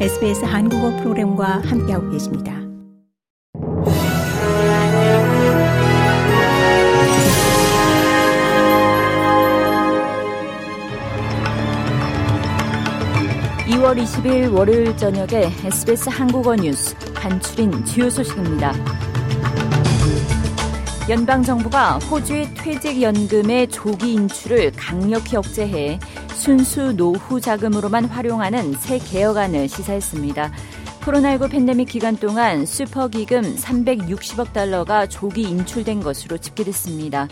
SBS 한국어 프로그램과 함께하고 계십니다. (2월 20일) 월요일 저녁에 SBS 한국어 뉴스 간추린 주요 소식입니다. 연방 정부가 호주의 퇴직연금의 조기 인출을 강력히 억제해 순수 노후 자금으로만 활용하는 새 개혁안을 시사했습니다. 코로나19 팬데믹 기간 동안 슈퍼기금 360억 달러가 조기 인출된 것으로 집계됐습니다.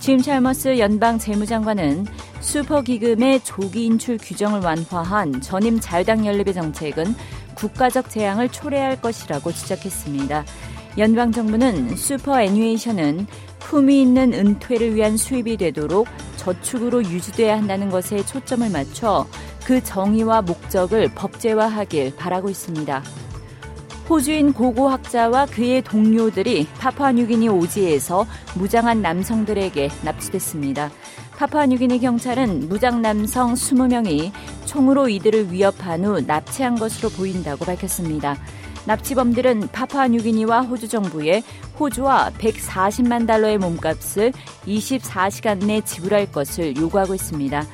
짐 찰머스 연방 재무장관은 슈퍼기금의 조기 인출 규정을 완화한 전임 자유당 연립의 정책은 국가적 재앙을 초래할 것이라고 지적했습니다. 연방 정부는 superannuation은 품위 있는 은퇴를 위한 수입이 되도록 저축으로 유지돼야 한다는 것에 초점을 맞춰 그 정의와 목적을 법제화하길 바라고 있습니다. 호주인 고고학자와 그의 동료들이 파푸아뉴기니 오지에서 무장한 남성들에게 납치됐습니다. 파푸아뉴기니 경찰은 무장 남성 20명이 총으로 이들을 위협한 후 납치한 것으로 보인다고 밝혔습니다. 납치범들은 파푸아뉴기니와 호주 정부에 호주화 140만 달러의 몸값을 24시간 내 지불할 것을 요구하고 있습니다.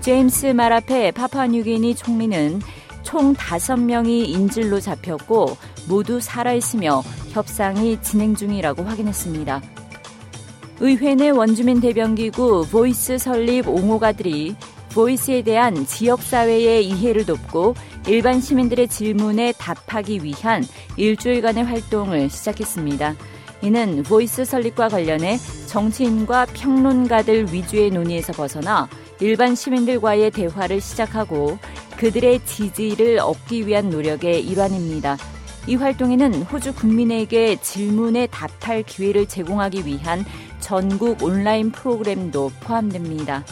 제임스 마라페 파푸아뉴기니 총리는 총 5명이 인질로 잡혔고 모두 살아있으며 협상이 진행 중이라고 확인했습니다. 의회 내 원주민 대변기구 보이스 설립 옹호가들이 보이스에 대한 지역사회의 이해를 돕고 일반 시민들의 질문에 답하기 위한 일주일간의 활동을 시작했습니다. 이는 보이스 설립과 관련해 정치인과 평론가들 위주의 논의에서 벗어나 일반 시민들과의 대화를 시작하고 그들의 지지를 얻기 위한 노력의 일환입니다. 이 활동에는 호주 국민에게 질문에 답할 기회를 제공하기 위한 전국 온라인 프로그램도 포함됩니다.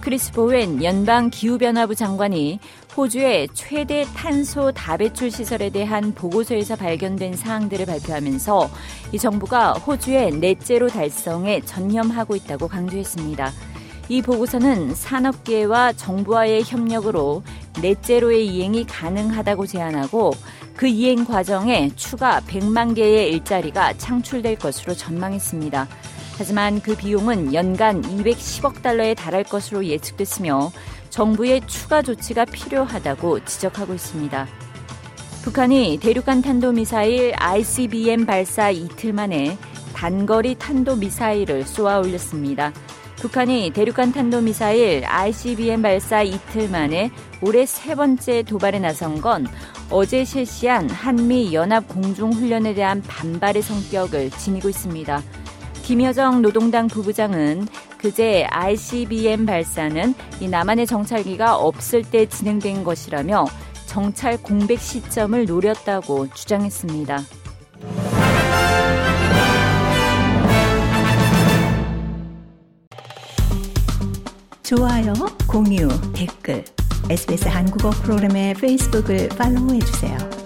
크리스 보웬 연방 기후변화부 장관이 호주의 최대 탄소 다배출 시설에 대한 보고서에서 발견된 사항들을 발표하면서 이 정부가 호주의 넷제로 달성에 전념하고 있다고 강조했습니다. 이 보고서는 산업계와 정부와의 협력으로 넷제로의 이행이 가능하다고 제안하고 그 이행 과정에 추가 100만 개의 일자리가 창출될 것으로 전망했습니다. 하지만 그 비용은 연간 210억 달러에 달할 것으로 예측됐으며 정부의 추가 조치가 필요하다고 지적하고 있습니다. 북한이 대륙간 탄도미사일 ICBM 발사 이틀 만에 단거리 탄도미사일을 쏘아 올렸습니다. 북한이 대륙간 탄도미사일 ICBM 발사 이틀 만에 올해 세 번째 도발에 나선 건 어제 실시한 한미 연합 공중훈련에 대한 반발의 성격을 지니고 있습니다. 김여정 노동당 부부장은 그제 ICBM 발사는 이 남한의 정찰기가 없을 때 진행된 것이라며 정찰 공백 시점을 노렸다고 주장했습니다. 좋아요, 공유, 댓글, SBS 한국어 프로그램의 페이스북을 팔로우해주세요.